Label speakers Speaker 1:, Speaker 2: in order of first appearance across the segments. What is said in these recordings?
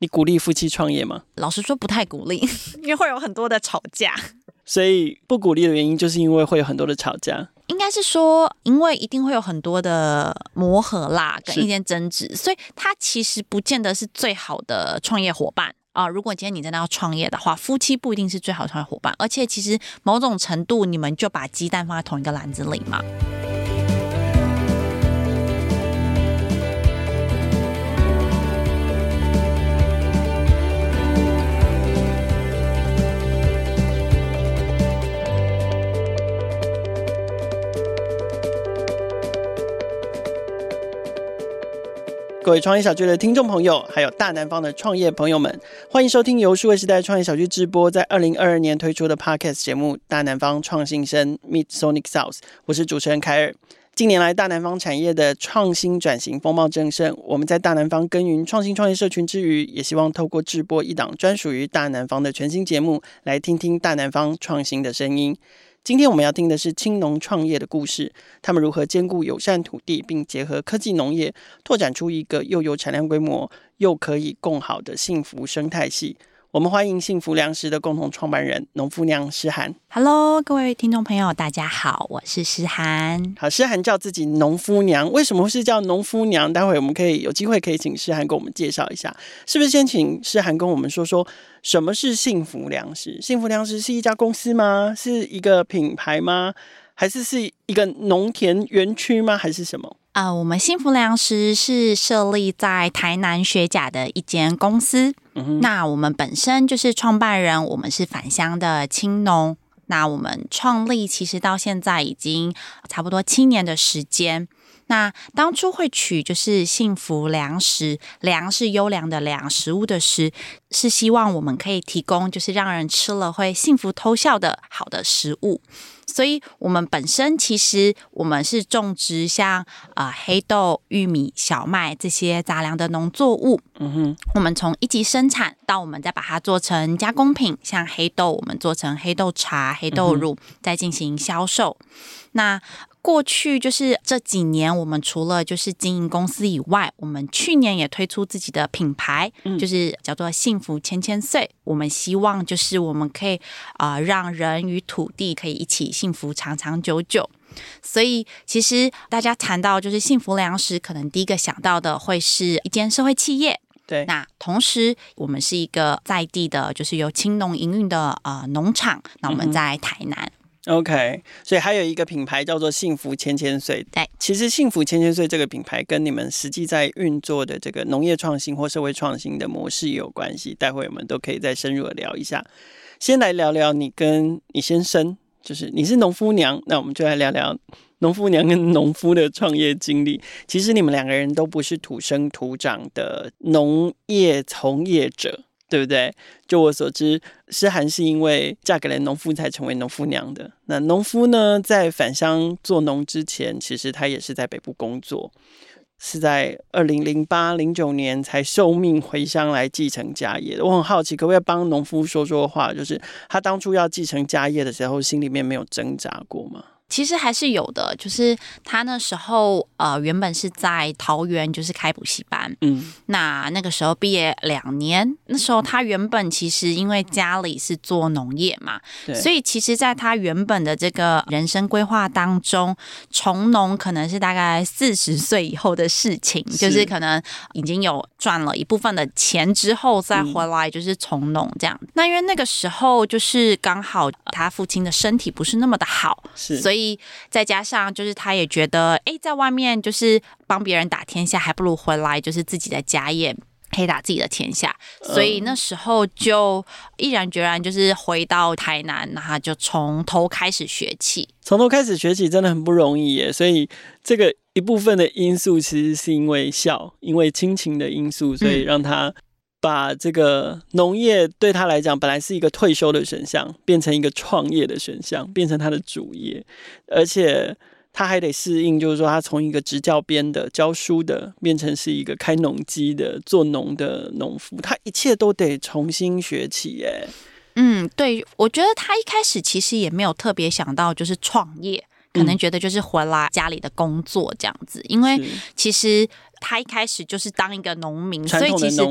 Speaker 1: 你鼓励夫妻创业吗？
Speaker 2: 老实说，不太鼓励，因为会有很多的吵架。
Speaker 1: 所以不鼓励的原因，就是因为会有很多的吵架。
Speaker 2: 应该是说，因为一定会有很多的磨合啦，跟一些争执，所以他其实不见得是最好的创业伙伴啊。如果今天你真的要创业的话，夫妻不一定是最好的创业伙伴，而且其实某种程度，你们就把鸡蛋放在同一个篮子里嘛。
Speaker 1: 各位创业小聚的听众朋友，还有大南方的创业朋友们，欢迎收听由数位时代创业小聚直播，在二零二二年推出的 Podcast 节目《大南方创新生 Meet Sonic South》。我是主持人凯尔。近年来，大南方产业的创新转型风貌正盛。我们在大南方耕耘创新创业社群之余，也希望透过直播一档专属于大南方的全新节目，来听听大南方创新的声音。今天我们要听的是青农创业的故事，他们如何兼顾友善土地，并结合科技农业，拓展出一个又有产量规模，又可以共好的幸福生态系。我们欢迎幸福粮食的共同创办人农夫娘诗涵。
Speaker 2: Hello，各位听众朋友，大家好，我是诗涵。
Speaker 1: 好，诗涵叫自己农夫娘，为什么会是叫农夫娘？待会我们可以有机会可以请诗涵跟我们介绍一下，是不是先请诗涵跟我们说说什么是幸福粮食？幸福粮食是一家公司吗？是一个品牌吗？还是是一个农田园区吗？还是什么？
Speaker 2: 啊，我们幸福粮食是设立在台南学甲的一间公司。那我们本身就是创办人，我们是返乡的青农。那我们创立其实到现在已经差不多七年的时间。那当初会取就是幸福粮食，粮是优良的粮，食物的食，是希望我们可以提供就是让人吃了会幸福偷笑的好的食物。所以，我们本身其实我们是种植像呃黑豆、玉米、小麦这些杂粮的农作物。嗯哼，我们从一级生产到我们再把它做成加工品，像黑豆，我们做成黑豆茶、黑豆乳，再进行销售。那过去就是这几年，我们除了就是经营公司以外，我们去年也推出自己的品牌，就是叫做“幸福千千岁”。我们希望就是我们可以啊，让人与土地可以一起幸福长长久久。所以，其实大家谈到就是幸福粮食，可能第一个想到的会是一间社会企业。
Speaker 1: 对，
Speaker 2: 那同时我们是一个在地的，就是由青农营运的呃农场。那我们在台南。
Speaker 1: OK，所以还有一个品牌叫做“幸福千千岁”。
Speaker 2: 对，
Speaker 1: 其实“幸福千千岁”这个品牌跟你们实际在运作的这个农业创新或社会创新的模式也有关系。待会我们都可以再深入的聊一下。先来聊聊你跟你先生，就是你是农夫娘，那我们就来聊聊农夫娘跟农夫的创业经历。其实你们两个人都不是土生土长的农业从业者。对不对？就我所知，诗涵是因为嫁给了农夫才成为农夫娘的。那农夫呢，在返乡做农之前，其实他也是在北部工作，是在二零零八零九年才受命回乡来继承家业的。我很好奇，可不可以帮农夫说说话？就是他当初要继承家业的时候，心里面没有挣扎过吗？
Speaker 2: 其实还是有的，就是他那时候呃原本是在桃园，就是开补习班。嗯，那那个时候毕业两年，那时候他原本其实因为家里是做农业嘛，所以其实在他原本的这个人生规划当中，从农可能是大概四十岁以后的事情，就是可能已经有赚了一部分的钱之后再回来就是从农这样。那因为那个时候就是刚好他父亲的身体不是那么的好，
Speaker 1: 是
Speaker 2: 所以。再加上，就是他也觉得，哎，在外面就是帮别人打天下，还不如回来就是自己的家业可以打自己的天下。所以那时候就毅然决然就是回到台南，然后就从头开始学起。
Speaker 1: 从头开始学起真的很不容易耶。所以这个一部分的因素其实是因为孝，因为亲情的因素，所以让他。把这个农业对他来讲本来是一个退休的选项，变成一个创业的选项，变成他的主业，而且他还得适应，就是说他从一个执教编的教书的，变成是一个开农机的做农的农夫，他一切都得重新学起。耶。
Speaker 2: 嗯，对，我觉得他一开始其实也没有特别想到就是创业。可能觉得就是回来家里的工作这样子，因为其实他一开始就是当一个农民，所以其实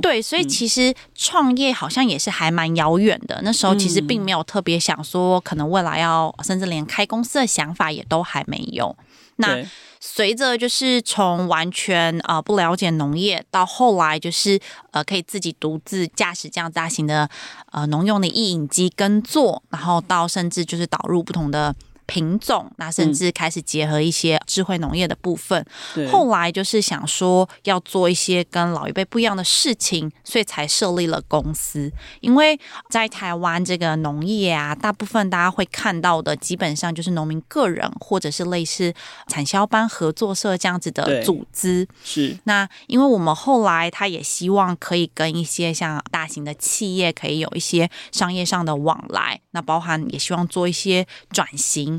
Speaker 2: 对，所以其实创业好像也是还蛮遥远的。那时候其实并没有特别想说，可能未来要，甚至连开公司的想法也都还没有。那随着就是从完全呃不了解农业，到后来就是呃可以自己独自驾驶这样大型的呃农用的意影机耕作，然后到甚至就是导入不同的。品种，那甚至开始结合一些智慧农业的部分。后来就是想说要做一些跟老一辈不一样的事情，所以才设立了公司。因为在台湾这个农业啊，大部分大家会看到的，基本上就是农民个人或者是类似产销班合作社这样子的组织。
Speaker 1: 是。
Speaker 2: 那因为我们后来他也希望可以跟一些像大型的企业可以有一些商业上的往来，那包含也希望做一些转型。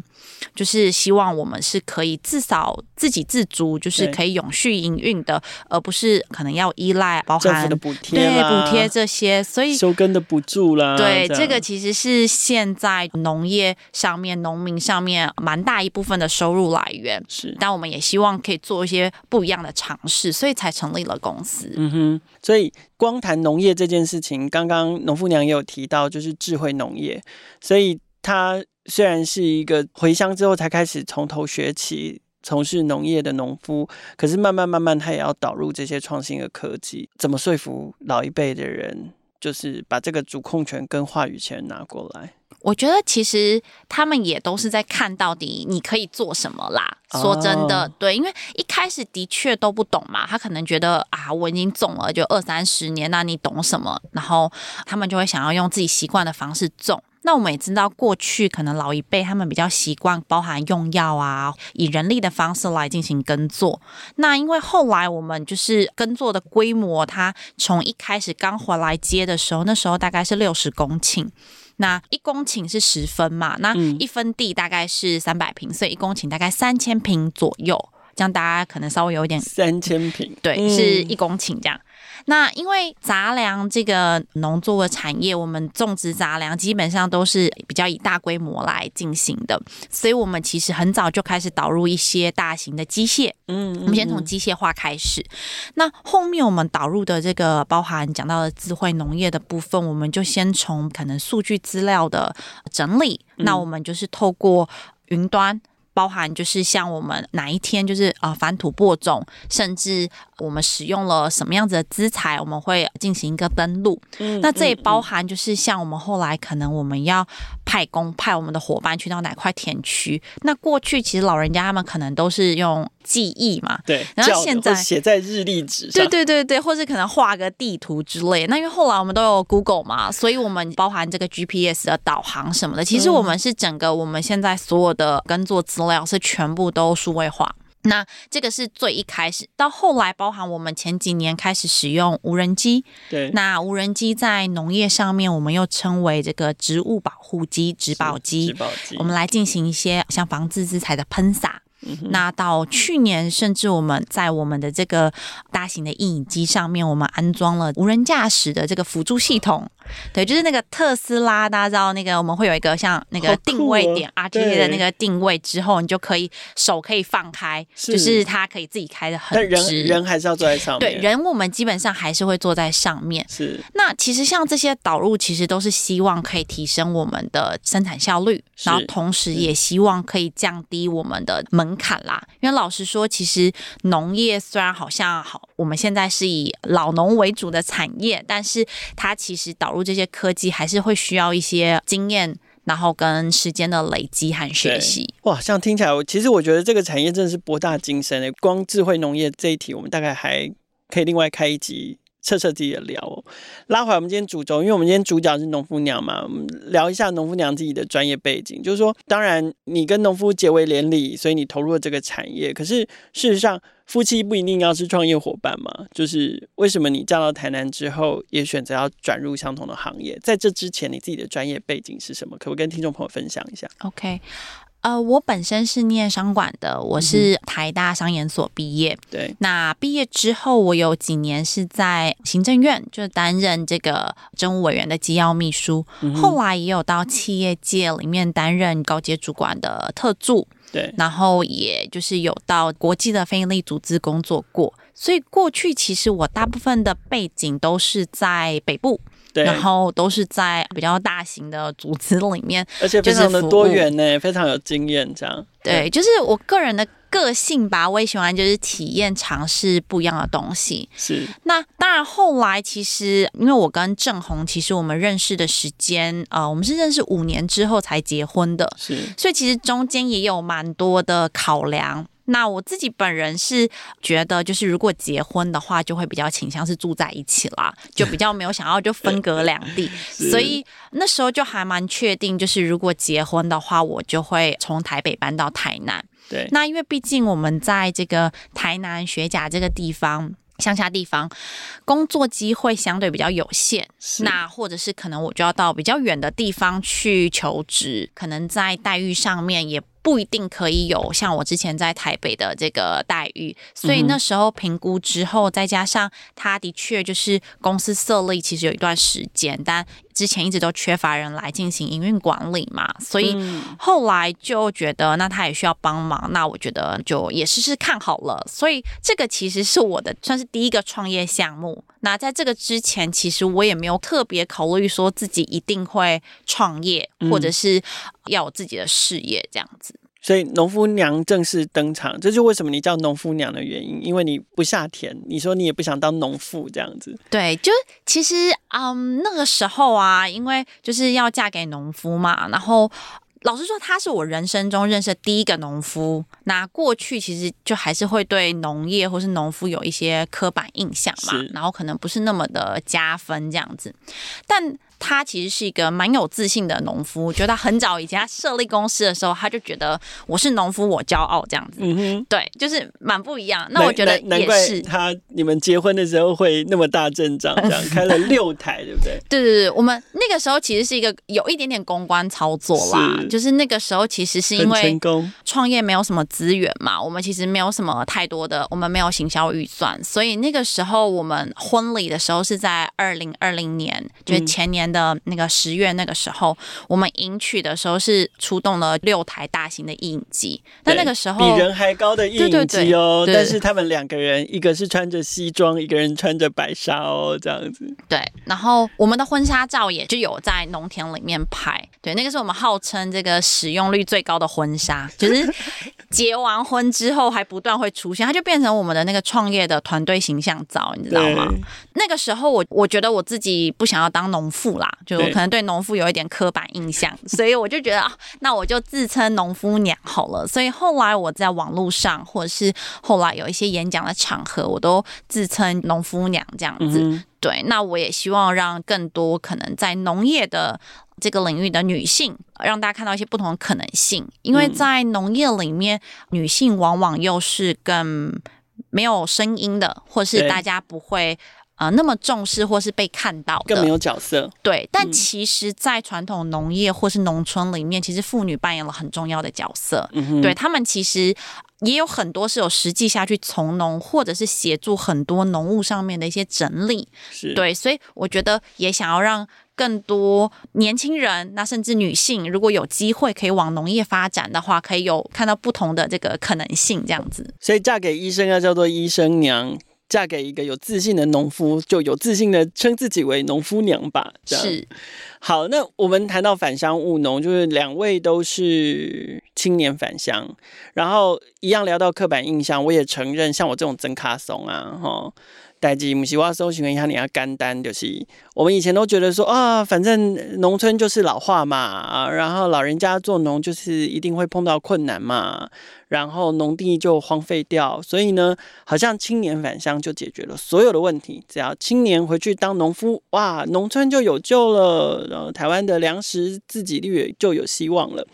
Speaker 2: 就是希望我们是可以至少自给自足，就是可以永续营运的，而不是可能要依赖包含
Speaker 1: 的补贴、
Speaker 2: 对补贴这些。所以
Speaker 1: 收根的补助啦，
Speaker 2: 对这个其实是现在农业上面、农民上面蛮大一部分的收入来源。
Speaker 1: 是，
Speaker 2: 但我们也希望可以做一些不一样的尝试，所以才成立了公司。
Speaker 1: 嗯哼，所以光谈农业这件事情，刚刚农夫娘也有提到，就是智慧农业，所以他。虽然是一个回乡之后才开始从头学起从事农业的农夫，可是慢慢慢慢他也要导入这些创新的科技。怎么说服老一辈的人，就是把这个主控权跟话语权拿过来？
Speaker 2: 我觉得其实他们也都是在看到底你可以做什么啦。说真的，对，因为一开始的确都不懂嘛，他可能觉得啊，我已经种了就二三十年，那你懂什么？然后他们就会想要用自己习惯的方式种。那我们也知道，过去可能老一辈他们比较习惯包含用药啊，以人力的方式来进行耕作。那因为后来我们就是耕作的规模，它从一开始刚回来接的时候，那时候大概是六十公顷，那一公顷是十分嘛，那一分地大概是三百平，所以一公顷大概三千平左右，这样大家可能稍微有一点
Speaker 1: 三千平，
Speaker 2: 对，是一公顷这样。那因为杂粮这个农作物产业，我们种植杂粮基本上都是比较以大规模来进行的，所以我们其实很早就开始导入一些大型的机械。嗯，我们先从机械化开始。那后面我们导入的这个包含讲到的智慧农业的部分，我们就先从可能数据资料的整理。那我们就是透过云端。包含就是像我们哪一天就是啊返土播种，甚至我们使用了什么样子的资材，我们会进行一个登录。嗯，那这也包含就是像我们后来可能我们要派工派我们的伙伴去到哪块田区。那过去其实老人家他们可能都是用记忆嘛，
Speaker 1: 对，
Speaker 2: 然后现在
Speaker 1: 写在日历纸上，
Speaker 2: 对对对对，或是可能画个地图之类。那因为后来我们都有 Google 嘛，所以我们包含这个 GPS 的导航什么的，其实我们是整个我们现在所有的耕作资料。是全部都数位化，那这个是最一开始，到后来包含我们前几年开始使用无人机，
Speaker 1: 对，
Speaker 2: 那无人机在农业上面，我们又称为这个植物保护机、植保机，我们来进行一些像防治资材的喷洒。那到去年，甚至我们在我们的这个大型的印影机上面，我们安装了无人驾驶的这个辅助系统。对，就是那个特斯拉，大家知道那个我们会有一个像那个定位点 RTA 的那个定位之后，你就可以手可以放开，就是它可以自己开的很直。
Speaker 1: 人人还是要坐在上面。
Speaker 2: 对，人我们基本上还是会坐在上面。
Speaker 1: 是。
Speaker 2: 那其实像这些导入，其实都是希望可以提升我们的生产效率，然后同时也希望可以降低我们的门门槛啦。因为老实说，其实农业虽然好像好，我们现在是以老农为主的产业，但是它其实导入。这些科技还是会需要一些经验，然后跟时间的累积和学习。
Speaker 1: 哇，像听起来，其实我觉得这个产业真的是博大精深诶。光智慧农业这一题，我们大概还可以另外开一集彻彻底底的聊。拉回，我们今天主轴，因为我们今天主角是农夫娘嘛，我们聊一下农夫娘自己的专业背景。就是说，当然你跟农夫结为连理，所以你投入了这个产业。可是事实上，夫妻不一定要是创业伙伴嘛？就是为什么你嫁到台南之后，也选择要转入相同的行业？在这之前，你自己的专业背景是什么？可不可以跟听众朋友分享一下
Speaker 2: ？OK，呃，我本身是念商管的，我是台大商研所毕业。
Speaker 1: 对，
Speaker 2: 那毕业之后，我有几年是在行政院，就担任这个政务委员的机要秘书。后来也有到企业界里面担任高阶主管的特助。
Speaker 1: 对，
Speaker 2: 然后也就是有到国际的非营利组织工作过。所以过去其实我大部分的背景都是在北部。然后都是在比较大型的组织里面，
Speaker 1: 而且非常的多元呢，非常有经验。这样
Speaker 2: 对，就是我个人的个性吧，我也喜欢就是体验尝试不一样的东西。
Speaker 1: 是
Speaker 2: 那当然，后来其实因为我跟郑红，其实我们认识的时间呃，我们是认识五年之后才结婚的，
Speaker 1: 是，
Speaker 2: 所以其实中间也有蛮多的考量。那我自己本人是觉得，就是如果结婚的话，就会比较倾向是住在一起啦，就比较没有想要就分隔两地。所以那时候就还蛮确定，就是如果结婚的话，我就会从台北搬到台南。
Speaker 1: 对，
Speaker 2: 那因为毕竟我们在这个台南学甲这个地方。乡下地方工作机会相对比较有限，那或者是可能我就要到比较远的地方去求职，可能在待遇上面也不一定可以有像我之前在台北的这个待遇，所以那时候评估之后，再加上他的确就是公司设立其实有一段时间，但。之前一直都缺乏人来进行营运管理嘛，所以后来就觉得那他也需要帮忙，那我觉得就也试试看好了。所以这个其实是我的算是第一个创业项目。那在这个之前，其实我也没有特别考虑说自己一定会创业，或者是要有自己的事业这样子。
Speaker 1: 所以农夫娘正式登场，这就为什么你叫农夫娘的原因，因为你不下田，你说你也不想当农妇这样子。
Speaker 2: 对，就其实嗯那个时候啊，因为就是要嫁给农夫嘛，然后老实说，他是我人生中认识第一个农夫。那过去其实就还是会对农业或是农夫有一些刻板印象嘛，然后可能不是那么的加分这样子，但。他其实是一个蛮有自信的农夫，我觉得很早以前他设立公司的时候，他就觉得我是农夫，我骄傲这样子。嗯哼，对，就是蛮不一样。那我觉得也是
Speaker 1: 他你们结婚的时候会那么大阵仗，这样开了六台，对不对？
Speaker 2: 对对对，我们那个时候其实是一个有一点点公关操作啦，就是那个时候其实是因为创业没有什么资源嘛，我们其实没有什么太多的，我们没有行销预算，所以那个时候我们婚礼的时候是在二零二零年，就是前年。的那个十月那个时候，我们迎娶的时候是出动了六台大型的影机，但那个时候
Speaker 1: 比人还高的影机哦，但是他们两个人，一个是穿着西装，一个人穿着白纱哦，这样子。
Speaker 2: 对，然后我们的婚纱照也就有在农田里面拍，对，那个是我们号称这个使用率最高的婚纱，就是结完婚之后还不断会出现，它就变成我们的那个创业的团队形象照，你知道吗？那个时候我我觉得我自己不想要当农妇。啦，就可能对农夫有一点刻板印象，所以我就觉得啊，那我就自称农夫娘好了。所以后来我在网络上，或者是后来有一些演讲的场合，我都自称农夫娘这样子。对，那我也希望让更多可能在农业的这个领域的女性，让大家看到一些不同的可能性。因为在农业里面，女性往往又是更没有声音的，或是大家不会。啊，那么重视或是被看到，
Speaker 1: 更没有角色。
Speaker 2: 对，但其实，在传统农业或是农村里面，其实妇女扮演了很重要的角色。嗯对他们其实也有很多是有实际下去从农，或者是协助很多农务上面的一些整理。
Speaker 1: 是
Speaker 2: 对，所以我觉得也想要让更多年轻人，那甚至女性，如果有机会可以往农业发展的话，可以有看到不同的这个可能性，这样子。
Speaker 1: 所以嫁给医生要叫做医生娘。嫁给一个有自信的农夫，就有自信的称自己为农夫娘吧。
Speaker 2: 是，
Speaker 1: 好，那我们谈到返乡务农，就是两位都是青年返乡，然后一样聊到刻板印象，我也承认，像我这种真卡松啊，哈。代际母系话搜寻一下，你要干单就是，我们以前都觉得说啊，反正农村就是老化嘛，然后老人家做农就是一定会碰到困难嘛，然后农地就荒废掉，所以呢，好像青年返乡就解决了所有的问题，只要青年回去当农夫，哇，农村就有救了，然后台湾的粮食自给率就有希望了。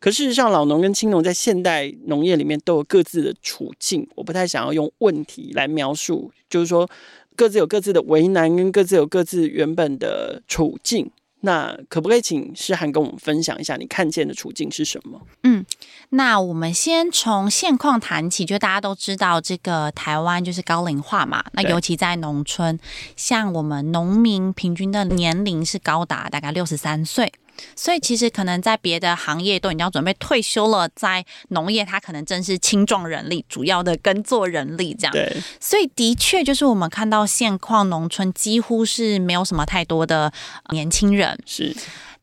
Speaker 1: 可事实上，老农跟青农在现代农业里面都有各自的处境。我不太想要用问题来描述，就是说各自有各自的为难，跟各自有各自原本的处境。那可不可以请诗涵跟我们分享一下你看见的处境是什么？
Speaker 2: 嗯，那我们先从现况谈起，就大家都知道这个台湾就是高龄化嘛，那尤其在农村，像我们农民平均的年龄是高达大概六十三岁。所以其实可能在别的行业都已经要准备退休了，在农业它可能正是青壮人力主要的耕作人力这样。
Speaker 1: 对，
Speaker 2: 所以的确就是我们看到现况，农村几乎是没有什么太多的年轻人。
Speaker 1: 是。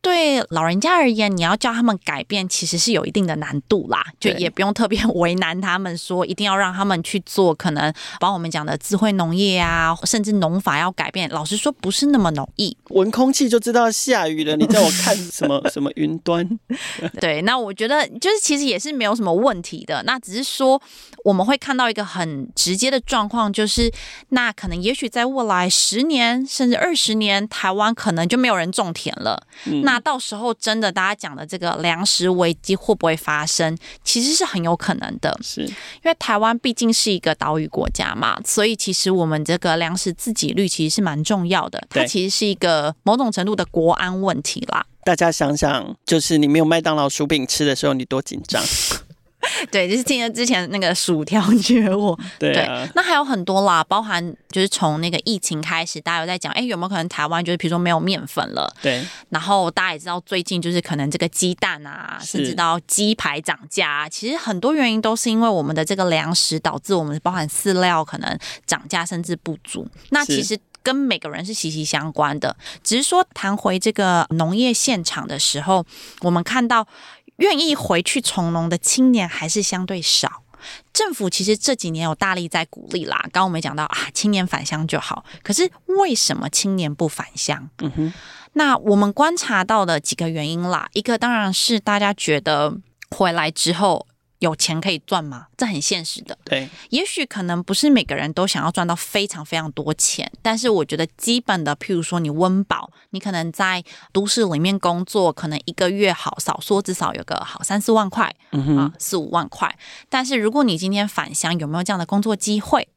Speaker 2: 对老人家而言，你要叫他们改变，其实是有一定的难度啦。就也不用特别 为难他们，说一定要让他们去做。可能帮我们讲的智慧农业啊，甚至农法要改变，老实说不是那么容易。
Speaker 1: 闻空气就知道下雨了，你叫我看什么 什么云端？
Speaker 2: 对，那我觉得就是其实也是没有什么问题的。那只是说我们会看到一个很直接的状况，就是那可能也许在未来十年甚至二十年，台湾可能就没有人种田了。那到时候真的大家讲的这个粮食危机会不会发生？其实是很有可能的，
Speaker 1: 是因
Speaker 2: 为台湾毕竟是一个岛屿国家嘛，所以其实我们这个粮食自给率其实是蛮重要的，它其实是一个某种程度的国安问题啦。
Speaker 1: 大家想想，就是你没有麦当劳薯饼吃的时候，你多紧张。
Speaker 2: 对，就是听了之前那个薯条 绝我。
Speaker 1: 对，
Speaker 2: 那还有很多啦，包含就是从那个疫情开始，大家有在讲，哎，有没有可能台湾就是比如说没有面粉了？
Speaker 1: 对。
Speaker 2: 然后大家也知道，最近就是可能这个鸡蛋啊，甚至到鸡排涨价，其实很多原因都是因为我们的这个粮食导致我们包含饲料可能涨价甚至不足。那其实跟每个人是息息相关的，只是说谈回这个农业现场的时候，我们看到。愿意回去从农的青年还是相对少，政府其实这几年有大力在鼓励啦。刚刚我们讲到啊，青年返乡就好，可是为什么青年不返乡？嗯哼，那我们观察到的几个原因啦，一个当然是大家觉得回来之后。有钱可以赚吗？这很现实的。
Speaker 1: 对，
Speaker 2: 也许可能不是每个人都想要赚到非常非常多钱，但是我觉得基本的，譬如说你温饱，你可能在都市里面工作，可能一个月好少说至少有个好三四万块啊，四五万块。但是如果你今天返乡，有没有这样的工作机会？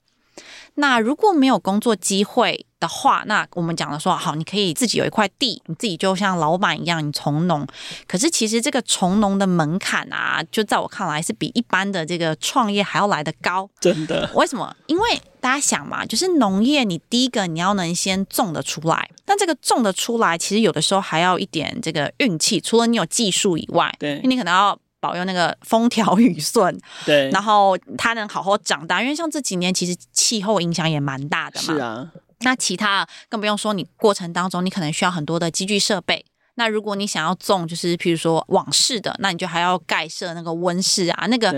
Speaker 2: 那如果没有工作机会的话，那我们讲的说好，你可以自己有一块地，你自己就像老板一样，你从农。可是其实这个从农的门槛啊，就在我看来是比一般的这个创业还要来得高。
Speaker 1: 真的？
Speaker 2: 为什么？因为大家想嘛，就是农业，你第一个你要能先种得出来，但这个种得出来，其实有的时候还要一点这个运气。除了你有技术以外，
Speaker 1: 对，
Speaker 2: 你可能要。保佑那个风调雨顺，
Speaker 1: 对，
Speaker 2: 然后它能好好长大。因为像这几年，其实气候影响也蛮大的
Speaker 1: 嘛。是啊，
Speaker 2: 那其他更不用说，你过程当中你可能需要很多的机具设备。那如果你想要种，就是譬如说网式的，那你就还要盖设那个温室啊，那个。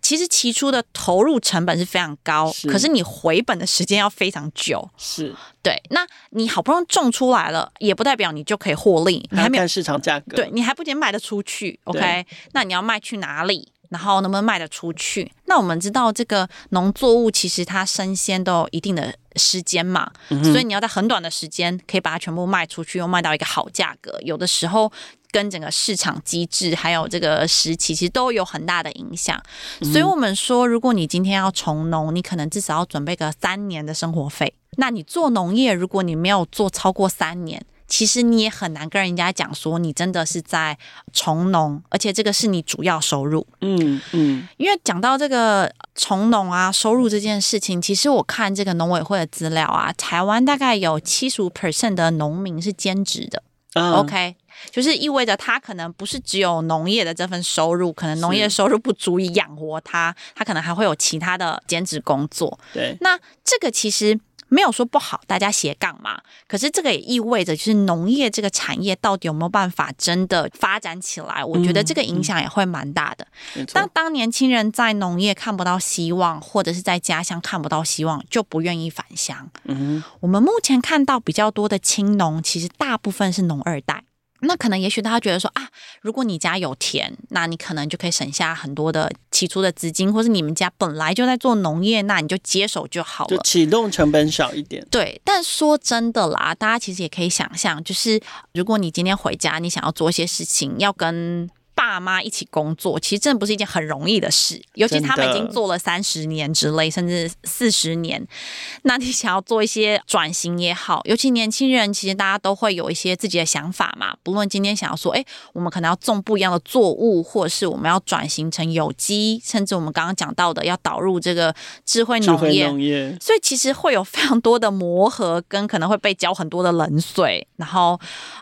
Speaker 2: 其实起初的投入成本是非常高，可是你回本的时间要非常久。
Speaker 1: 是
Speaker 2: 对，那你好不容易种出来了，也不代表你就可以获利。
Speaker 1: 你还没有市场价格，
Speaker 2: 对你还不仅卖得出去。OK，那你要卖去哪里？然后能不能卖得出去？那我们知道这个农作物其实它生鲜都有一定的时间嘛，所以你要在很短的时间可以把它全部卖出去，又卖到一个好价格。有的时候。跟整个市场机制还有这个时期，其实都有很大的影响。所以，我们说，如果你今天要从农，你可能至少要准备个三年的生活费。那你做农业，如果你没有做超过三年，其实你也很难跟人家讲说你真的是在从农，而且这个是你主要收入。嗯嗯。因为讲到这个从农啊，收入这件事情，其实我看这个农委会的资料啊，台湾大概有七十五 percent 的农民是兼职的。OK。就是意味着他可能不是只有农业的这份收入，可能农业收入不足以养活他，他可能还会有其他的兼职工作。
Speaker 1: 对，
Speaker 2: 那这个其实没有说不好，大家斜杠嘛。可是这个也意味着，就是农业这个产业到底有没有办法真的发展起来？我觉得这个影响也会蛮大的。当当年轻人在农业看不到希望，或者是在家乡看不到希望，就不愿意返乡。嗯，我们目前看到比较多的青农，其实大部分是农二代。那可能也许大家觉得说啊，如果你家有田，那你可能就可以省下很多的起初的资金，或是你们家本来就在做农业，那你就接手就好了，
Speaker 1: 就启动成本少一点。
Speaker 2: 对，但说真的啦，大家其实也可以想象，就是如果你今天回家，你想要做一些事情，要跟爸妈一起工作，其实真的不是一件很容易的事，尤其他们已经做了三十年之类，甚至四十年。那你想要做一些转型也好，尤其年轻人，其实大家都会有一些自己的想法嘛。不论今天想要说，哎，我们可能要种不一样的作物，或者是我们要转型成有机，甚至我们刚刚讲到的要导入这个智慧农业，所以其实会有非常多的磨合，跟可能会被浇很多的冷水，然后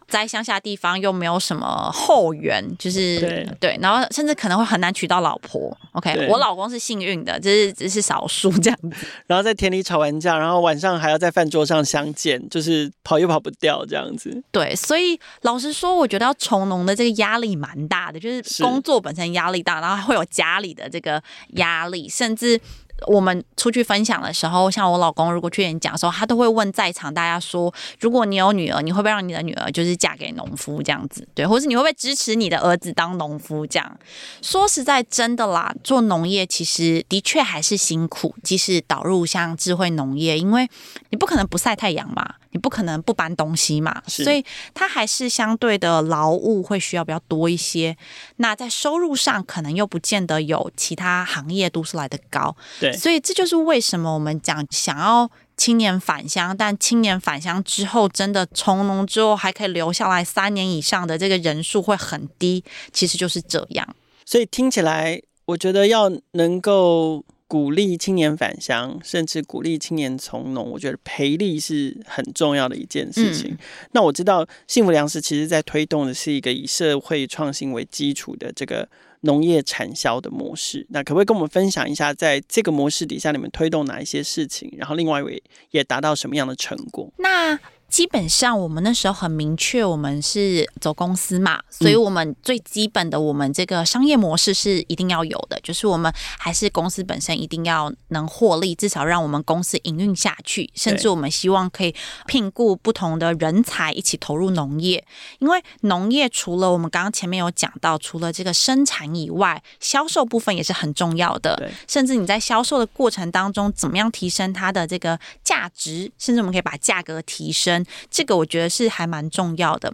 Speaker 2: 在乡下地方又没有什么后援，就是
Speaker 1: 对
Speaker 2: 对，然后甚至可能会很难娶到老婆。OK，我老公是幸运的，只是只是少数这样。
Speaker 1: 然后在田里吵完架，然后晚上还要在饭桌上相见，就是跑又跑不掉这样子。
Speaker 2: 对，所以老实说，我觉得要从农的这个压力蛮大的，就是工作本身压力大，然后还会有家里的这个压力，甚至。我们出去分享的时候，像我老公如果去演讲的时候，他都会问在场大家说：如果你有女儿，你会不会让你的女儿就是嫁给农夫这样子？对，或是你会不会支持你的儿子当农夫？这样说实在真的啦，做农业其实的确还是辛苦，即使导入像智慧农业，因为你不可能不晒太阳嘛。你不可能不搬东西嘛，所以它还是相对的劳务会需要比较多一些。那在收入上，可能又不见得有其他行业都是来的高。
Speaker 1: 对，
Speaker 2: 所以这就是为什么我们讲想要青年返乡，但青年返乡之后，真的从农之后还可以留下来三年以上的这个人数会很低，其实就是这样。
Speaker 1: 所以听起来，我觉得要能够。鼓励青年返乡，甚至鼓励青年从农，我觉得培力是很重要的一件事情。那我知道幸福粮食其实在推动的是一个以社会创新为基础的这个农业产销的模式。那可不可以跟我们分享一下，在这个模式底下，你们推动哪一些事情？然后另外一位也达到什么样的成果？
Speaker 2: 那。基本上，我们那时候很明确，我们是走公司嘛，所以我们最基本的，我们这个商业模式是一定要有的，就是我们还是公司本身一定要能获利，至少让我们公司营运下去，甚至我们希望可以聘雇不同的人才一起投入农业，因为农业除了我们刚刚前面有讲到，除了这个生产以外，销售部分也是很重要的，甚至你在销售的过程当中，怎么样提升它的这个价值，甚至我们可以把价格提升。这个我觉得是还蛮重要的，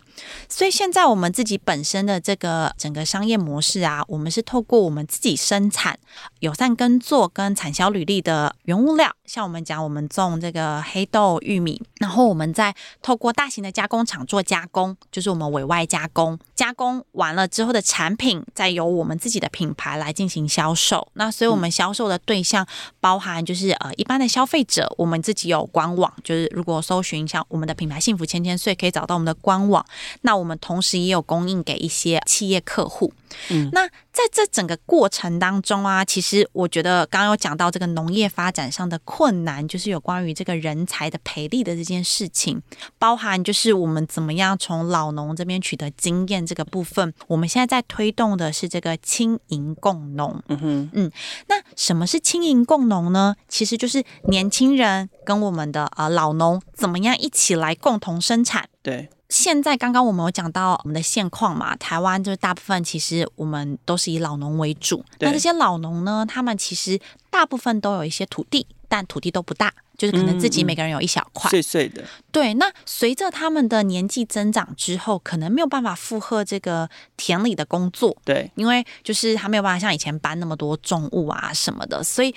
Speaker 2: 所以现在我们自己本身的这个整个商业模式啊，我们是透过我们自己生产友善耕作跟产销履历的原物料，像我们讲我们种这个黑豆、玉米，然后我们再透过大型的加工厂做加工，就是我们委外加工，加工完了之后的产品，再由我们自己的品牌来进行销售。那所以我们销售的对象包含就是呃一般的消费者，我们自己有官网，就是如果搜寻像我们的。品牌幸福千千岁可以找到我们的官网，那我们同时也有供应给一些企业客户。嗯，那在这整个过程当中啊，其实我觉得刚刚有讲到这个农业发展上的困难，就是有关于这个人才的培力的这件事情，包含就是我们怎么样从老农这边取得经验这个部分，我们现在在推动的是这个轻盈共农。嗯哼，嗯，那什么是轻盈共农呢？其实就是年轻人跟我们的呃老农怎么样一起来共同生产。
Speaker 1: 对。
Speaker 2: 现在刚刚我们有讲到我们的现况嘛，台湾就是大部分其实我们都是以老农为主。那这些老农呢，他们其实大部分都有一些土地，但土地都不大，就是可能自己每个人有一小块，
Speaker 1: 碎碎的。
Speaker 2: 对，那随着他们的年纪增长之后，可能没有办法负荷这个田里的工作。
Speaker 1: 对，
Speaker 2: 因为就是他没有办法像以前搬那么多重物啊什么的，所以。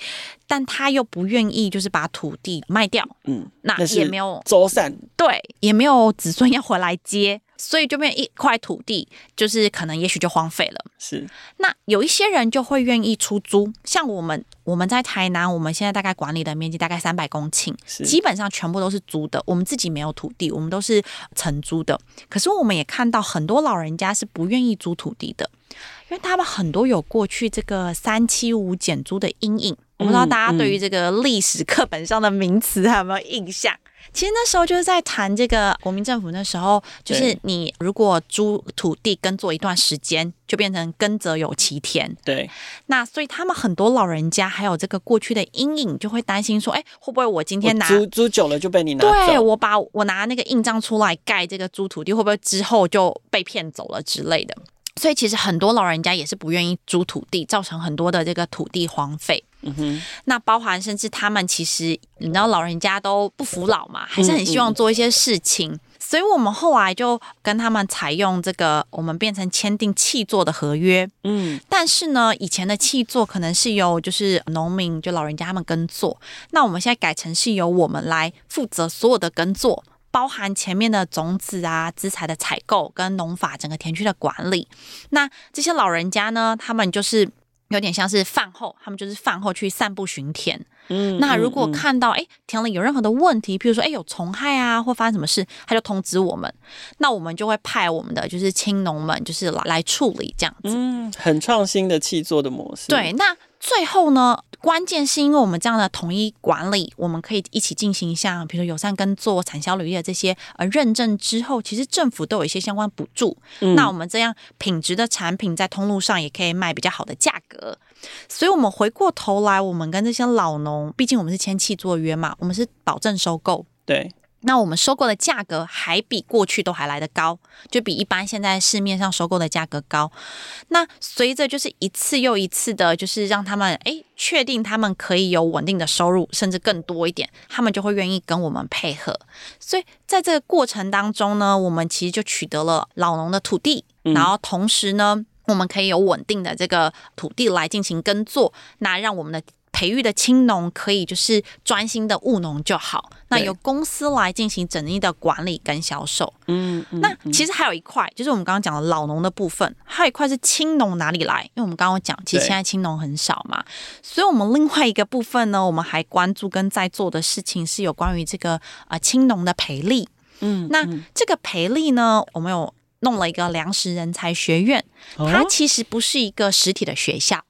Speaker 2: 但他又不愿意，就是把土地卖掉，嗯，那也没有
Speaker 1: 周散，
Speaker 2: 对，也没有子孙要回来接，所以就变一块土地，就是可能也许就荒废了。
Speaker 1: 是，
Speaker 2: 那有一些人就会愿意出租，像我们，我们在台南，我们现在大概管理的面积大概三百公顷，基本上全部都是租的，我们自己没有土地，我们都是承租的。可是我们也看到很多老人家是不愿意租土地的，因为他们很多有过去这个三七五减租的阴影。我不知道大家对于这个历史课本上的名词还有没有印象？其实那时候就是在谈这个国民政府那时候，就是你如果租土地耕作一段时间，就变成耕者有其田。
Speaker 1: 对，
Speaker 2: 那所以他们很多老人家还有这个过去的阴影，就会担心说，哎，会不会我今天拿
Speaker 1: 租租久了就被你拿？
Speaker 2: 对我把我拿那个印章出来盖这个租土地，会不会之后就被骗走了之类的？所以其实很多老人家也是不愿意租土地，造成很多的这个土地荒废。嗯哼，那包含甚至他们其实你知道老人家都不服老嘛，还是很希望做一些事情。所以我们后来就跟他们采用这个，我们变成签订契作的合约。嗯，但是呢，以前的契作可能是由就是农民就老人家他们耕作，那我们现在改成是由我们来负责所有的耕作。包含前面的种子啊、资材的采购跟农法整个田区的管理。那这些老人家呢，他们就是有点像是饭后，他们就是饭后去散步巡田。嗯，那如果看到哎田里有任何的问题，譬如说哎有虫害啊，或发生什么事，他就通知我们，那我们就会派我们的就是青农们就是来来处理这样子。
Speaker 1: 嗯，很创新的气作的模式。
Speaker 2: 对，那。最后呢，关键是因为我们这样的统一管理，我们可以一起进行像比如说友善跟做、产销履历的这些呃认证之后，其实政府都有一些相关补助。那我们这样品质的产品在通路上也可以卖比较好的价格。所以，我们回过头来，我们跟这些老农，毕竟我们是签契作约嘛，我们是保证收购。
Speaker 1: 对。
Speaker 2: 那我们收购的价格还比过去都还来得高，就比一般现在市面上收购的价格高。那随着就是一次又一次的，就是让他们诶确定他们可以有稳定的收入，甚至更多一点，他们就会愿意跟我们配合。所以在这个过程当中呢，我们其实就取得了老农的土地，然后同时呢，我们可以有稳定的这个土地来进行耕作，那让我们的。培育的青农可以就是专心的务农就好，那由公司来进行整一的管理跟销售。嗯，那其实还有一块，就是我们刚刚讲的老农的部分，还有一块是青农哪里来？因为我们刚刚讲，其实现在青农很少嘛，所以我们另外一个部分呢，我们还关注跟在做的事情是有关于这个啊青农的培力。嗯，那这个培力呢，我们有弄了一个粮食人才学院，它其实不是一个实体的学校。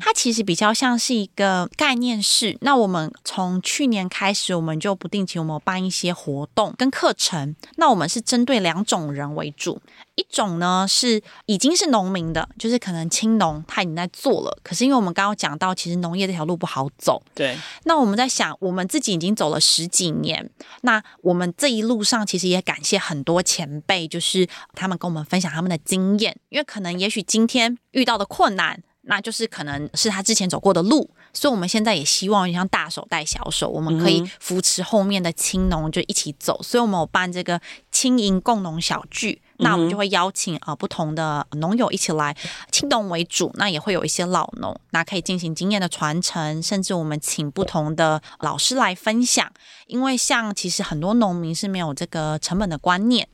Speaker 2: 它其实比较像是一个概念式。那我们从去年开始，我们就不定期我们办一些活动跟课程。那我们是针对两种人为主，一种呢是已经是农民的，就是可能青农他已经在做了。可是因为我们刚刚讲到，其实农业这条路不好走。
Speaker 1: 对。
Speaker 2: 那我们在想，我们自己已经走了十几年，那我们这一路上其实也感谢很多前辈，就是他们跟我们分享他们的经验，因为可能也许今天遇到的困难。那就是可能是他之前走过的路，所以我们现在也希望像大手带小手，我们可以扶持后面的青农就一起走，所以我们有办这个青营共农小聚。那我们就会邀请啊不同的农友一起来，青农为主，那也会有一些老农，那可以进行经验的传承，甚至我们请不同的老师来分享。因为像其实很多农民是没有这个成本的观念，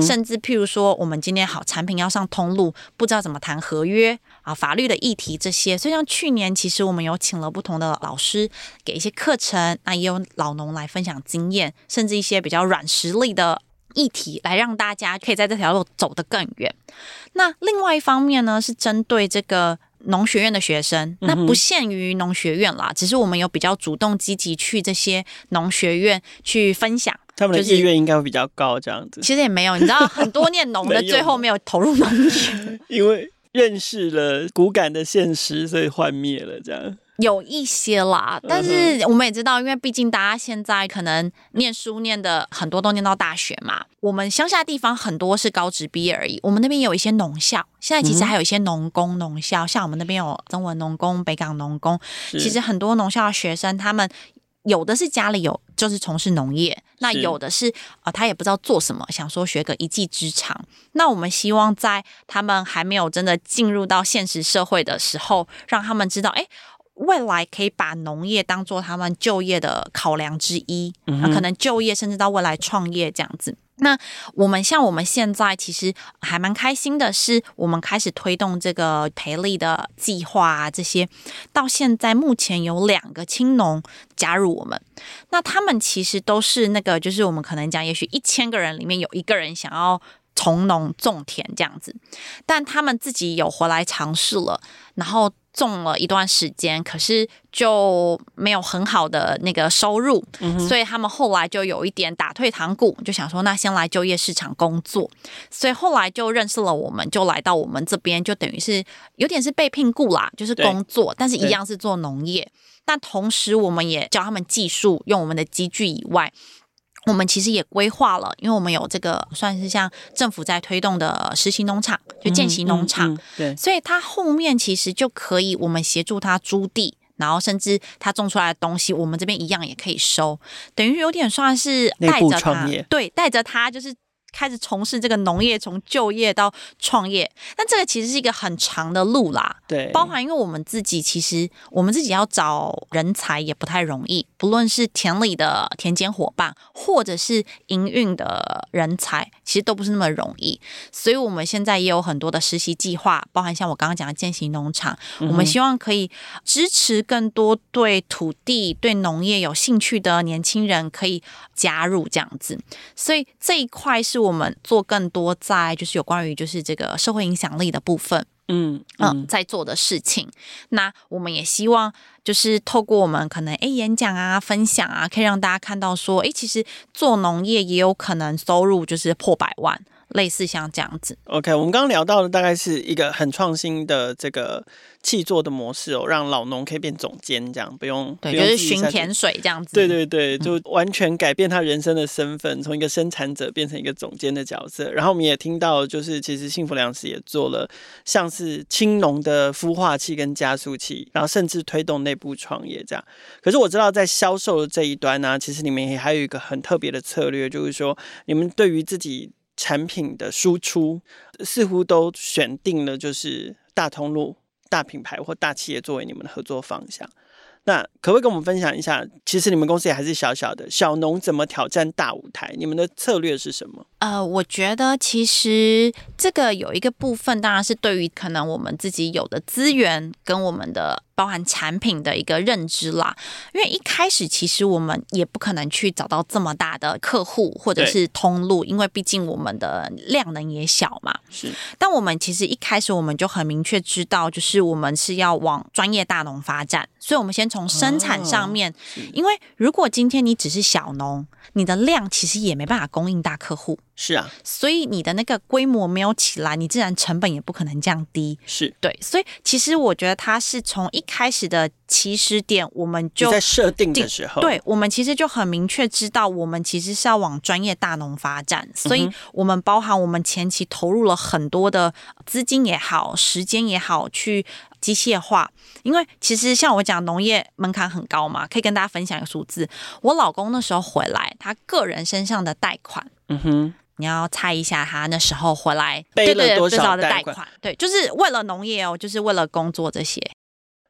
Speaker 2: 甚至譬如说我们今天好产品要上通路，不知道怎么谈合约啊，法律的议题这些。所以像去年其实我们有请了不同的老师给一些课程，那也有老农来分享经验，甚至一些比较软实力的。议题来让大家可以在这条路走得更远。那另外一方面呢，是针对这个农学院的学生，那不限于农学院啦，只是我们有比较主动积极去这些农学院去分享，
Speaker 1: 他们的意愿应该会比较高，这样子。
Speaker 2: 其实也没有，你知道，很多念农的最后没有投入农业，
Speaker 1: 因为认识了骨感的现实，所以幻灭了这样。
Speaker 2: 有一些啦，但是我们也知道，因为毕竟大家现在可能念书念的很多都念到大学嘛。我们乡下地方很多是高职毕业而已，我们那边有一些农校，现在其实还有一些农工农校，像我们那边有中文农工、北港农工。其实很多农校的学生，他们有的是家里有就是从事农业，那有的是啊他也不知道做什么，想说学个一技之长。那我们希望在他们还没有真的进入到现实社会的时候，让他们知道，哎。未来可以把农业当做他们就业的考量之一，嗯可能就业甚至到未来创业这样子。那我们像我们现在其实还蛮开心的，是我们开始推动这个培力的计划啊，这些到现在目前有两个青农加入我们。那他们其实都是那个，就是我们可能讲，也许一千个人里面有一个人想要从农种田这样子，但他们自己有回来尝试了，然后。种了一段时间，可是就没有很好的那个收入，所以他们后来就有一点打退堂鼓，就想说那先来就业市场工作，所以后来就认识了我们，就来到我们这边，就等于是有点是被聘雇啦，就是工作，但是一样是做农业，但同时我们也教他们技术，用我们的机具以外。我们其实也规划了，因为我们有这个算是像政府在推动的实习农场，就践行农场，
Speaker 1: 对，
Speaker 2: 所以它后面其实就可以我们协助他租地，然后甚至他种出来的东西，我们这边一样也可以收，等于有点算是带着他，对，带着他就是开始从事这个农业，从就业到创业，但这个其实是一个很长的路啦。
Speaker 1: 对，
Speaker 2: 包含因为我们自己其实我们自己要找人才也不太容易，不论是田里的田间伙伴，或者是营运的人才，其实都不是那么容易。所以我们现在也有很多的实习计划，包含像我刚刚讲的践行农场，我们希望可以支持更多对土地、对农业有兴趣的年轻人可以加入这样子。所以这一块是。我们做更多在就是有关于就是这个社会影响力的部分，嗯嗯，在做的事情。那我们也希望就是透过我们可能诶演讲啊、分享啊，可以让大家看到说，诶，其实做农业也有可能收入就是破百万。类似像这样子
Speaker 1: ，OK，我们刚刚聊到的大概是一个很创新的这个气作的模式哦，让老农可以变总监，这样不用
Speaker 2: 对，就是巡田水这样子，
Speaker 1: 对对对，就完全改变他人生的身份，从一个生产者变成一个总监的角色。然后我们也听到，就是其实幸福粮食也做了像是青农的孵化器跟加速器，然后甚至推动内部创业这样。可是我知道在销售的这一端呢，其实你们也还有一个很特别的策略，就是说你们对于自己。产品的输出似乎都选定了，就是大通路、大品牌或大企业作为你们的合作方向。那可不可以跟我们分享一下？其实你们公司也还是小小的，小农怎么挑战大舞台？你们的策略是什么？
Speaker 2: 呃，我觉得其实这个有一个部分，当然是对于可能我们自己有的资源跟我们的。包含产品的一个认知啦，因为一开始其实我们也不可能去找到这么大的客户或者是通路，因为毕竟我们的量能也小嘛。
Speaker 1: 是，
Speaker 2: 但我们其实一开始我们就很明确知道，就是我们是要往专业大农发展，所以我们先从生产上面，因为如果今天你只是小农，你的量其实也没办法供应大客户。
Speaker 1: 是啊，
Speaker 2: 所以你的那个规模没有起来，你自然成本也不可能降低。
Speaker 1: 是
Speaker 2: 对，所以其实我觉得它是从一开始的起始点，我们就
Speaker 1: 在设定的时候，
Speaker 2: 对我们其实就很明确知道，我们其实是要往专业大农发展。所以，我们包含我们前期投入了很多的资金也好，时间也好，去机械化。因为其实像我讲，农业门槛很高嘛，可以跟大家分享一个数字。我老公那时候回来，他个人身上的贷款，嗯哼。你要猜一下，他那时候回来
Speaker 1: 背了多少
Speaker 2: 的贷款？对，就是为了农业哦，就是为了工作这些。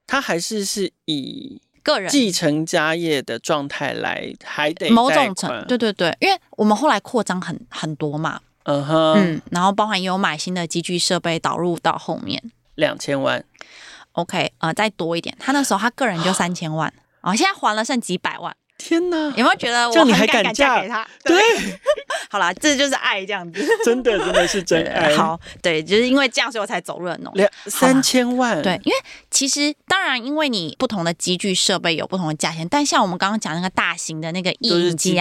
Speaker 1: 他还是是以
Speaker 2: 个人。
Speaker 1: 继承家业的状态来，还得
Speaker 2: 某种程对对对，因为我们后来扩张很很多嘛，嗯哼，嗯，然后包含也有买新的机具设备导入到后面。
Speaker 1: 两千万
Speaker 2: ，OK，呃，再多一点，他那时候他个人就三千万，哦，现在还了剩几百万。
Speaker 1: 天哪！
Speaker 2: 有没有觉得我
Speaker 1: 很
Speaker 2: 敢嫁给他？
Speaker 1: 对，
Speaker 2: 好啦，这就是爱，这样子，
Speaker 1: 真的真的是真爱。
Speaker 2: 好，对，就是因为这样，所以我才走入了农
Speaker 1: 两三千万。
Speaker 2: 对，因为其实当然，因为你不同的机具设备有不同的价钱，但像我们刚刚讲那个大型的那个
Speaker 1: 一影机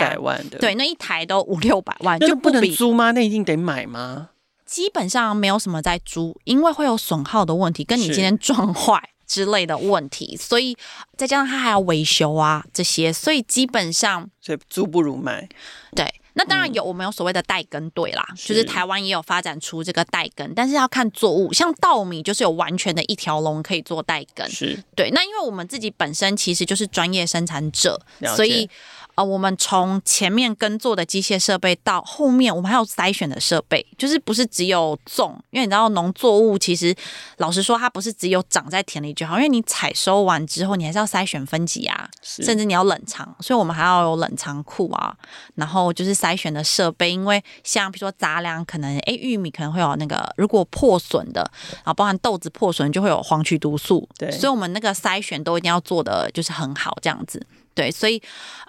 Speaker 2: 对，那一台都五六百万，
Speaker 1: 就
Speaker 2: 不
Speaker 1: 能租吗？那一定得买吗？
Speaker 2: 基本上没有什么在租，因为会有损耗的问题，跟你今天撞坏。之类的问题，所以再加上它还要维修啊这些，所以基本上，
Speaker 1: 所以租不如买。
Speaker 2: 对，那当然有我们有所谓的代耕队啦，就是台湾也有发展出这个代耕，但是要看作物，像稻米就是有完全的一条龙可以做代耕。
Speaker 1: 是
Speaker 2: 对，那因为我们自己本身其实就是专业生产者，所以。啊，我们从前面耕作的机械设备到后面，我们还有筛选的设备，就是不是只有种，因为你知道农作物其实老实说，它不是只有长在田里就好，因为你采收完之后，你还是要筛选分级啊，甚至你要冷藏，所以我们还要有冷藏库啊，然后就是筛选的设备，因为像比如说杂粮，可能哎玉米可能会有那个如果破损的，然后包含豆子破损就会有黄曲毒素，
Speaker 1: 对，
Speaker 2: 所以我们那个筛选都一定要做的就是很好这样子。对，所以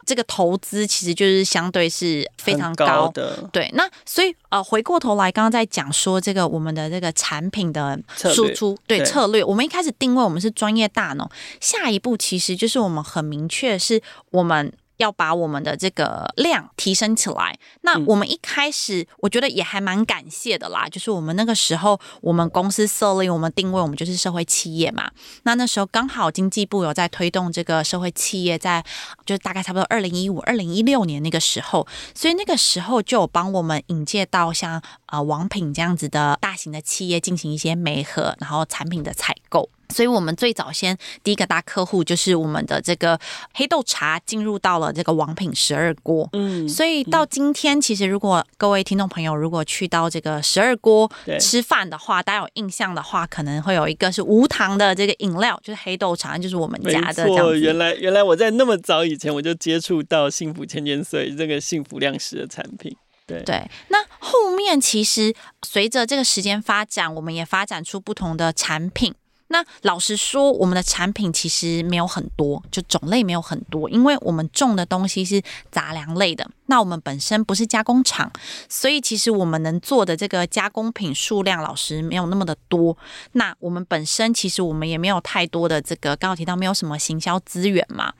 Speaker 2: 这个投资其实就是相对是非常高
Speaker 1: 的。
Speaker 2: 对，那所以呃，回过头来，刚刚在讲说这个我们的这个产品的输出，对策略，我们一开始定位我们是专业大农，下一步其实就是我们很明确是我们。要把我们的这个量提升起来。那我们一开始，我觉得也还蛮感谢的啦。就是我们那个时候，我们公司设立，我们定位，我们就是社会企业嘛。那那时候刚好经济部有在推动这个社会企业，在就是大概差不多二零一五、二零一六年那个时候，所以那个时候就有帮我们引介到像呃王品这样子的大型的企业进行一些媒合，然后产品的采购。所以我们最早先第一个大客户就是我们的这个黑豆茶进入到了这个王品十二锅，嗯，所以到今天其实如果各位听众朋友如果去到这个十二锅吃饭的话，大家有印象的话，可能会有一个是无糖的这个饮料，就是黑豆茶，就是我们家的。
Speaker 1: 没错，原来原来我在那么早以前我就接触到幸福千千岁这个幸福量食的产品。对
Speaker 2: 对，那后面其实随着这个时间发展，我们也发展出不同的产品。那老实说，我们的产品其实没有很多，就种类没有很多，因为我们种的东西是杂粮类的。那我们本身不是加工厂，所以其实我们能做的这个加工品数量，老实没有那么的多。那我们本身其实我们也没有太多的这个，刚刚提到没有什么行销资源嘛，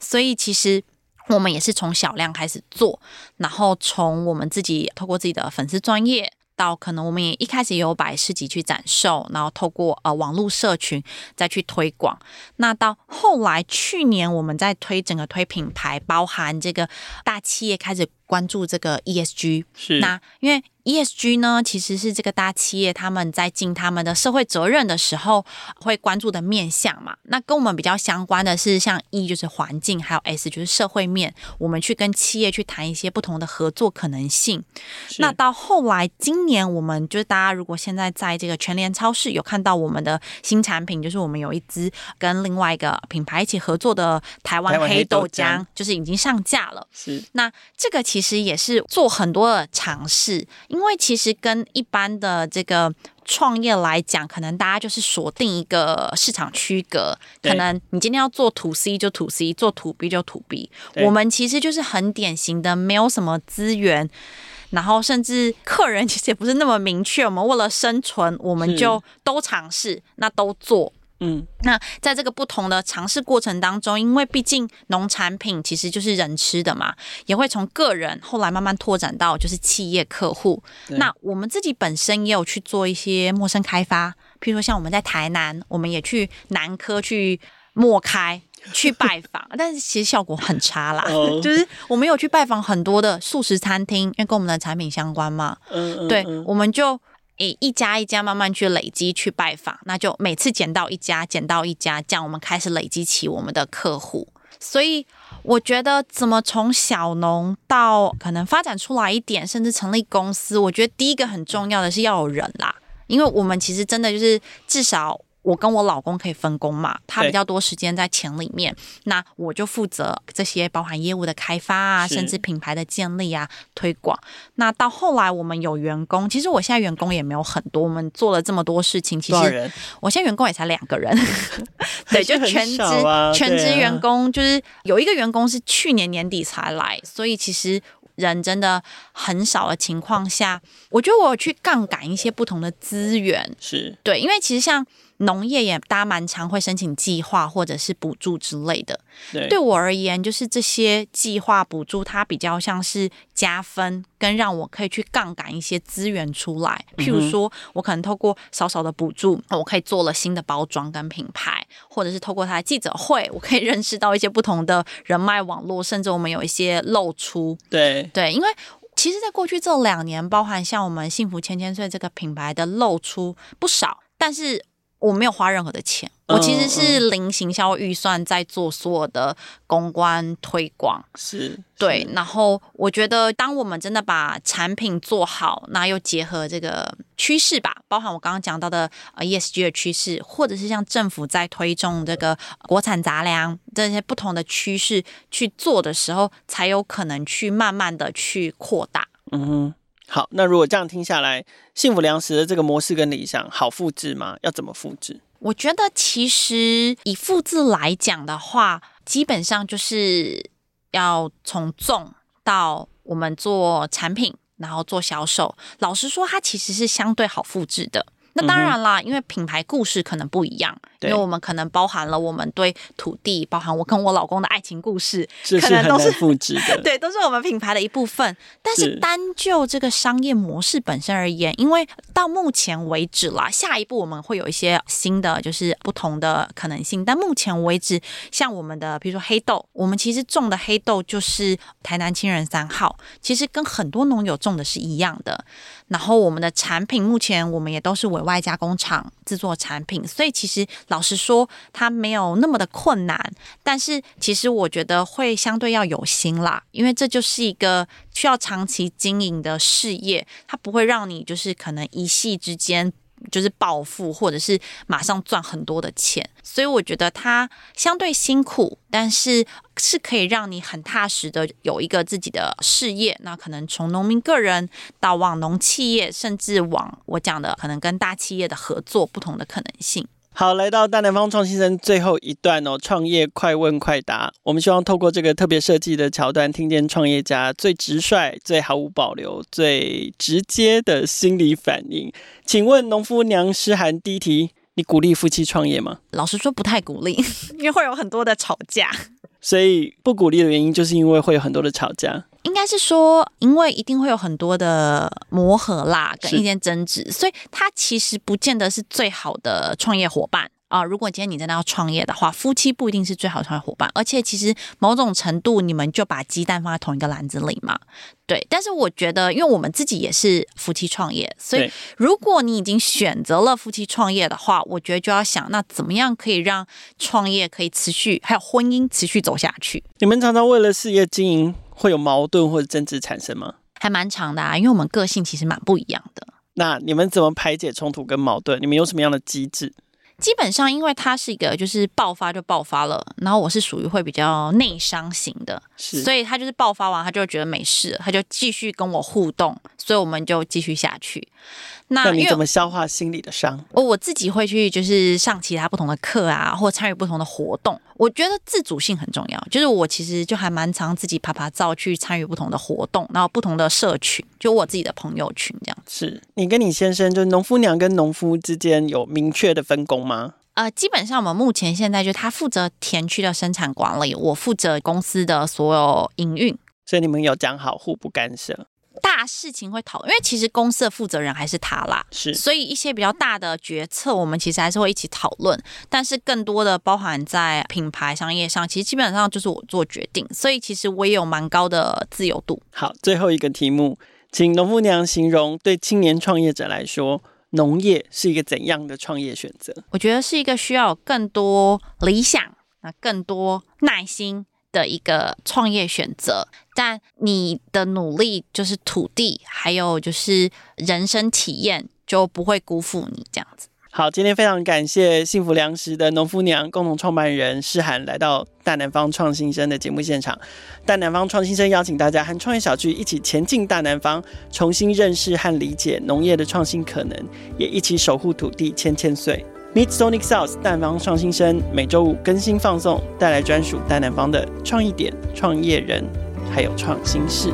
Speaker 2: 所以其实我们也是从小量开始做，然后从我们自己透过自己的粉丝专业。到可能我们也一开始也有摆市集去展售，然后透过呃网络社群再去推广。那到后来去年我们在推整个推品牌，包含这个大企业开始关注这个 ESG，
Speaker 1: 是
Speaker 2: 那因为。ESG 呢，其实是这个大企业他们在尽他们的社会责任的时候会关注的面向嘛。那跟我们比较相关的是，像 E 就是环境，还有 S 就是社会面。我们去跟企业去谈一些不同的合作可能性。那到后来，今年我们就是大家如果现在在这个全联超市有看到我们的新产品，就是我们有一支跟另外一个品牌一起合作的台湾黑豆浆，就是已经上架了。
Speaker 1: 是
Speaker 2: 那这个其实也是做很多的尝试。因为其实跟一般的这个创业来讲，可能大家就是锁定一个市场区隔，可能你今天要做 to C 就 to C，做 to B 就 to B。我们其实就是很典型的，没有什么资源，然后甚至客人其实也不是那么明确。我们为了生存，我们就都尝试，那都做。嗯，那在这个不同的尝试过程当中，因为毕竟农产品其实就是人吃的嘛，也会从个人后来慢慢拓展到就是企业客户。那我们自己本身也有去做一些陌生开发，譬如说像我们在台南，我们也去南科去陌开去拜访，但是其实效果很差啦。就是我们有去拜访很多的素食餐厅，因为跟我们的产品相关嘛。嗯嗯，对，我们就。诶，一家一家慢慢去累积去拜访，那就每次捡到一家，捡到一家，这样我们开始累积起我们的客户。所以我觉得，怎么从小农到可能发展出来一点，甚至成立公司，我觉得第一个很重要的是要有人啦，因为我们其实真的就是至少。我跟我老公可以分工嘛，他比较多时间在钱里面，那我就负责这些包含业务的开发啊，甚至品牌的建立啊、推广。那到后来我们有员工，其实我现在员工也没有很多，我们做了这么多事情，其实我现在员工也才两个人，对，就全职全职员工，就是有一个员工是去年年底才来，所以其实人真的很少的情况下，我觉得我去杠杆一些不同的资源，
Speaker 1: 是。
Speaker 2: 对，因为其实像。农业也大家蛮常会申请计划或者是补助之类的。对我而言，就是这些计划补助，它比较像是加分，跟让我可以去杠杆一些资源出来。譬如说，我可能透过少少的补助，我可以做了新的包装跟品牌，或者是透过他的记者会，我可以认识到一些不同的人脉网络，甚至我们有一些露出。
Speaker 1: 对
Speaker 2: 对，因为其实，在过去这两年，包含像我们幸福千千岁这个品牌的露出不少，但是。我没有花任何的钱，我其实是零行销预算在做所有的公关推广，
Speaker 1: 是
Speaker 2: 对。然后我觉得，当我们真的把产品做好，那又结合这个趋势吧，包含我刚刚讲到的呃 ESG 的趋势，或者是像政府在推动这个国产杂粮这些不同的趋势去做的时候，才有可能去慢慢的去扩大。嗯
Speaker 1: 哼。好，那如果这样听下来，幸福粮食的这个模式跟理想好复制吗？要怎么复制？
Speaker 2: 我觉得其实以复制来讲的话，基本上就是要从种到我们做产品，然后做销售。老实说，它其实是相对好复制的。那当然啦，因为品牌故事可能不一样，因为我们可能包含了我们对土地，包含我跟我老公的爱情故事，
Speaker 1: 可能都是复制的，
Speaker 2: 对，都是我们品牌的一部分。但是单就这个商业模式本身而言，因为到目前为止啦，下一步我们会有一些新的，就是不同的可能性。但目前为止，像我们的，比如说黑豆，我们其实种的黑豆就是台南青人三号，其实跟很多农友种的是一样的。然后我们的产品目前我们也都是委外加工厂制作产品，所以其实老实说，它没有那么的困难，但是其实我觉得会相对要有心啦，因为这就是一个需要长期经营的事业，它不会让你就是可能一夕之间。就是暴富，或者是马上赚很多的钱，所以我觉得它相对辛苦，但是是可以让你很踏实的有一个自己的事业。那可能从农民个人到往农企业，甚至往我讲的可能跟大企业的合作，不同的可能性。
Speaker 1: 好，来到大南方创新生最后一段哦，创业快问快答。我们希望透过这个特别设计的桥段，听见创业家最直率、最毫无保留、最直接的心理反应。请问农夫娘诗涵第一题：你鼓励夫妻创业吗？
Speaker 2: 老实说，不太鼓励，因为会有很多的吵架。
Speaker 1: 所以不鼓励的原因，就是因为会有很多的吵架。
Speaker 2: 应该是说，因为一定会有很多的磨合啦，跟一些争执，所以他其实不见得是最好的创业伙伴。啊，如果今天你真的要创业的话，夫妻不一定是最好的创业伙伴，而且其实某种程度你们就把鸡蛋放在同一个篮子里嘛。对，但是我觉得，因为我们自己也是夫妻创业，所以如果你已经选择了夫妻创业的话，我觉得就要想，那怎么样可以让创业可以持续，还有婚姻持续走下去？
Speaker 1: 你们常常为了事业经营会有矛盾或者争执产生吗？
Speaker 2: 还蛮长的啊，因为我们个性其实蛮不一样的。
Speaker 1: 那你们怎么排解冲突跟矛盾？你们有什么样的机制？
Speaker 2: 基本上，因为他是一个就是爆发就爆发了，然后我是属于会比较内伤型的，所以他就是爆发完他就觉得没事，他就继续跟我互动，所以我们就继续下去。
Speaker 1: 那你怎么消化心里的伤？
Speaker 2: 我我自己会去，就是上其他不同的课啊，或参与不同的活动。我觉得自主性很重要，就是我其实就还蛮常自己爬爬照去参与不同的活动，然后不同的社群，就我自己的朋友群这样。
Speaker 1: 是你跟你先生，就农夫娘跟农夫之间有明确的分工吗？
Speaker 2: 呃，基本上我们目前现在就他负责田区的生产管理，我负责公司的所有营运，
Speaker 1: 所以你们有讲好互不干涉。
Speaker 2: 大事情会讨论，因为其实公司的负责人还是他啦，
Speaker 1: 是，
Speaker 2: 所以一些比较大的决策，我们其实还是会一起讨论。但是更多的包含在品牌商业上，其实基本上就是我做决定，所以其实我也有蛮高的自由度。
Speaker 1: 好，最后一个题目，请农夫娘形容对青年创业者来说，农业是一个怎样的创业选择？
Speaker 2: 我觉得是一个需要更多理想，那更多耐心。的一个创业选择，但你的努力就是土地，还有就是人生体验，就不会辜负你这样子。
Speaker 1: 好，今天非常感谢幸福粮食的农夫娘共同创办人诗涵来到大南方创新生的节目现场。大南方创新生邀请大家和创业小聚一起前进大南方，重新认识和理解农业的创新可能，也一起守护土地千千岁。Meet Sonic South 淡方创新生每周五更新放送，带来专属大南方的创意点、创业人，还有创新事。